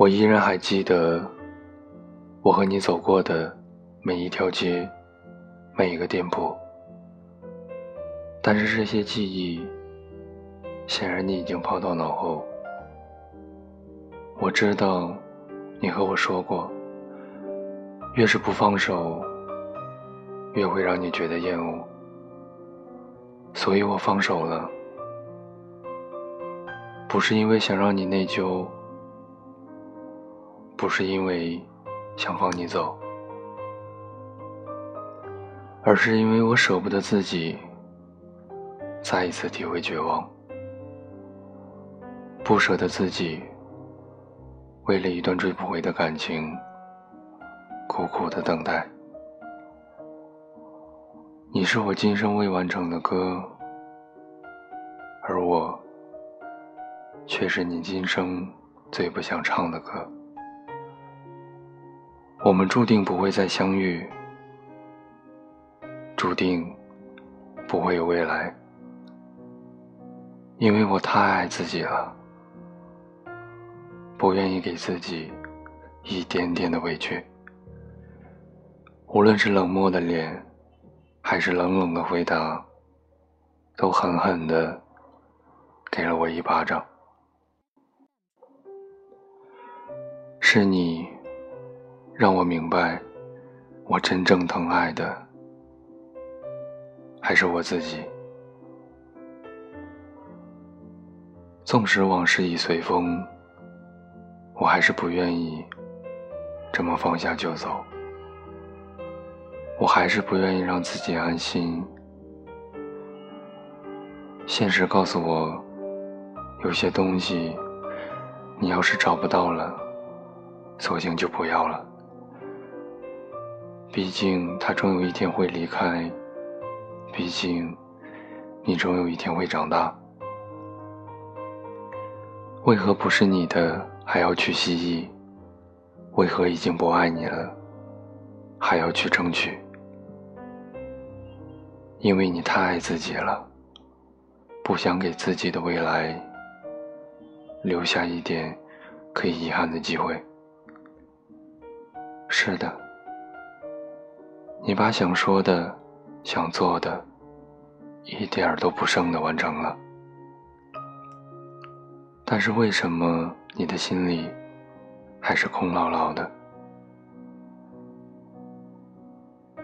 我依然还记得我和你走过的每一条街，每一个店铺。但是这些记忆，显然你已经抛到脑后。我知道，你和我说过，越是不放手，越会让你觉得厌恶。所以我放手了，不是因为想让你内疚，不是因为想放你走，而是因为我舍不得自己再一次体会绝望，不舍得自己。为了一段追不回的感情，苦苦的等待。你是我今生未完成的歌，而我却是你今生最不想唱的歌。我们注定不会再相遇，注定不会有未来，因为我太爱自己了。不愿意给自己一点点的委屈，无论是冷漠的脸，还是冷冷的回答，都狠狠的给了我一巴掌。是你让我明白，我真正疼爱的还是我自己。纵使往事已随风。我还是不愿意这么放下就走，我还是不愿意让自己安心。现实告诉我，有些东西你要是找不到了，索性就不要了。毕竟他终有一天会离开，毕竟你终有一天会长大。为何不是你的？还要去蜥蜴？为何已经不爱你了，还要去争取？因为你太爱自己了，不想给自己的未来留下一点可以遗憾的机会。是的，你把想说的、想做的，一点儿都不剩的完成了。但是为什么？你的心里还是空落落的。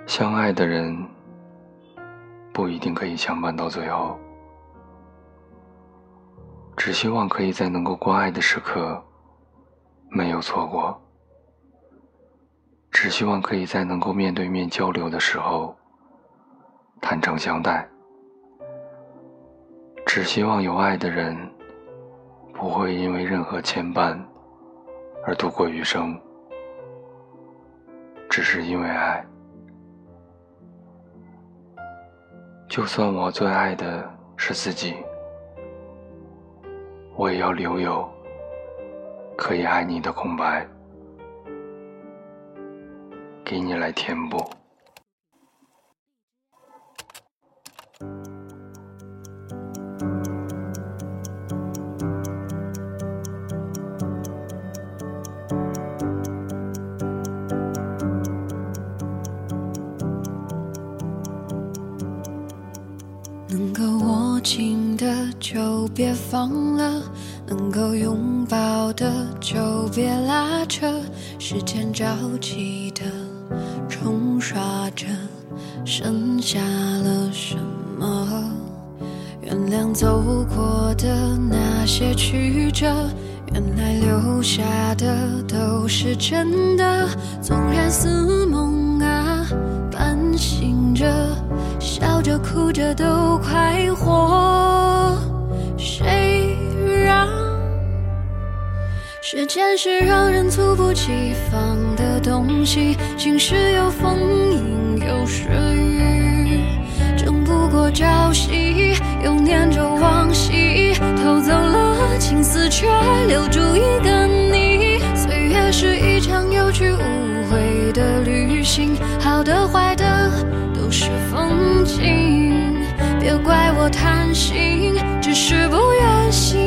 相爱的人不一定可以相伴到最后，只希望可以在能够关爱的时刻没有错过，只希望可以在能够面对面交流的时候坦诚相待，只希望有爱的人。不会因为任何牵绊而度过余生，只是因为爱。就算我最爱的是自己，我也要留有可以爱你的空白，给你来填补。能够握紧的就别放了，能够拥抱的就别拉扯。时间着急的刷着，剩下了什么？原谅走过的那些曲折，原来留下的都是真的。纵然似梦啊，半醒着，笑着哭着都快活。谁让时间是让人猝不及防东西？晴时有风，阴有时雨，争不过朝夕，又念着往昔，偷走了青丝，却留住一个你。岁月是一场有去无回的旅行，好的坏的都是风景。别怪我贪心，只是不愿醒，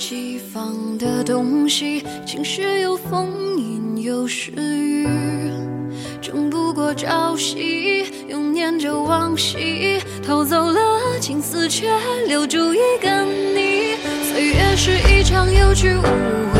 想的东西，晴时有风，阴有时雨，争不过朝夕，又念着往昔，偷走了青丝，却留住一个你。岁月是一场有去无回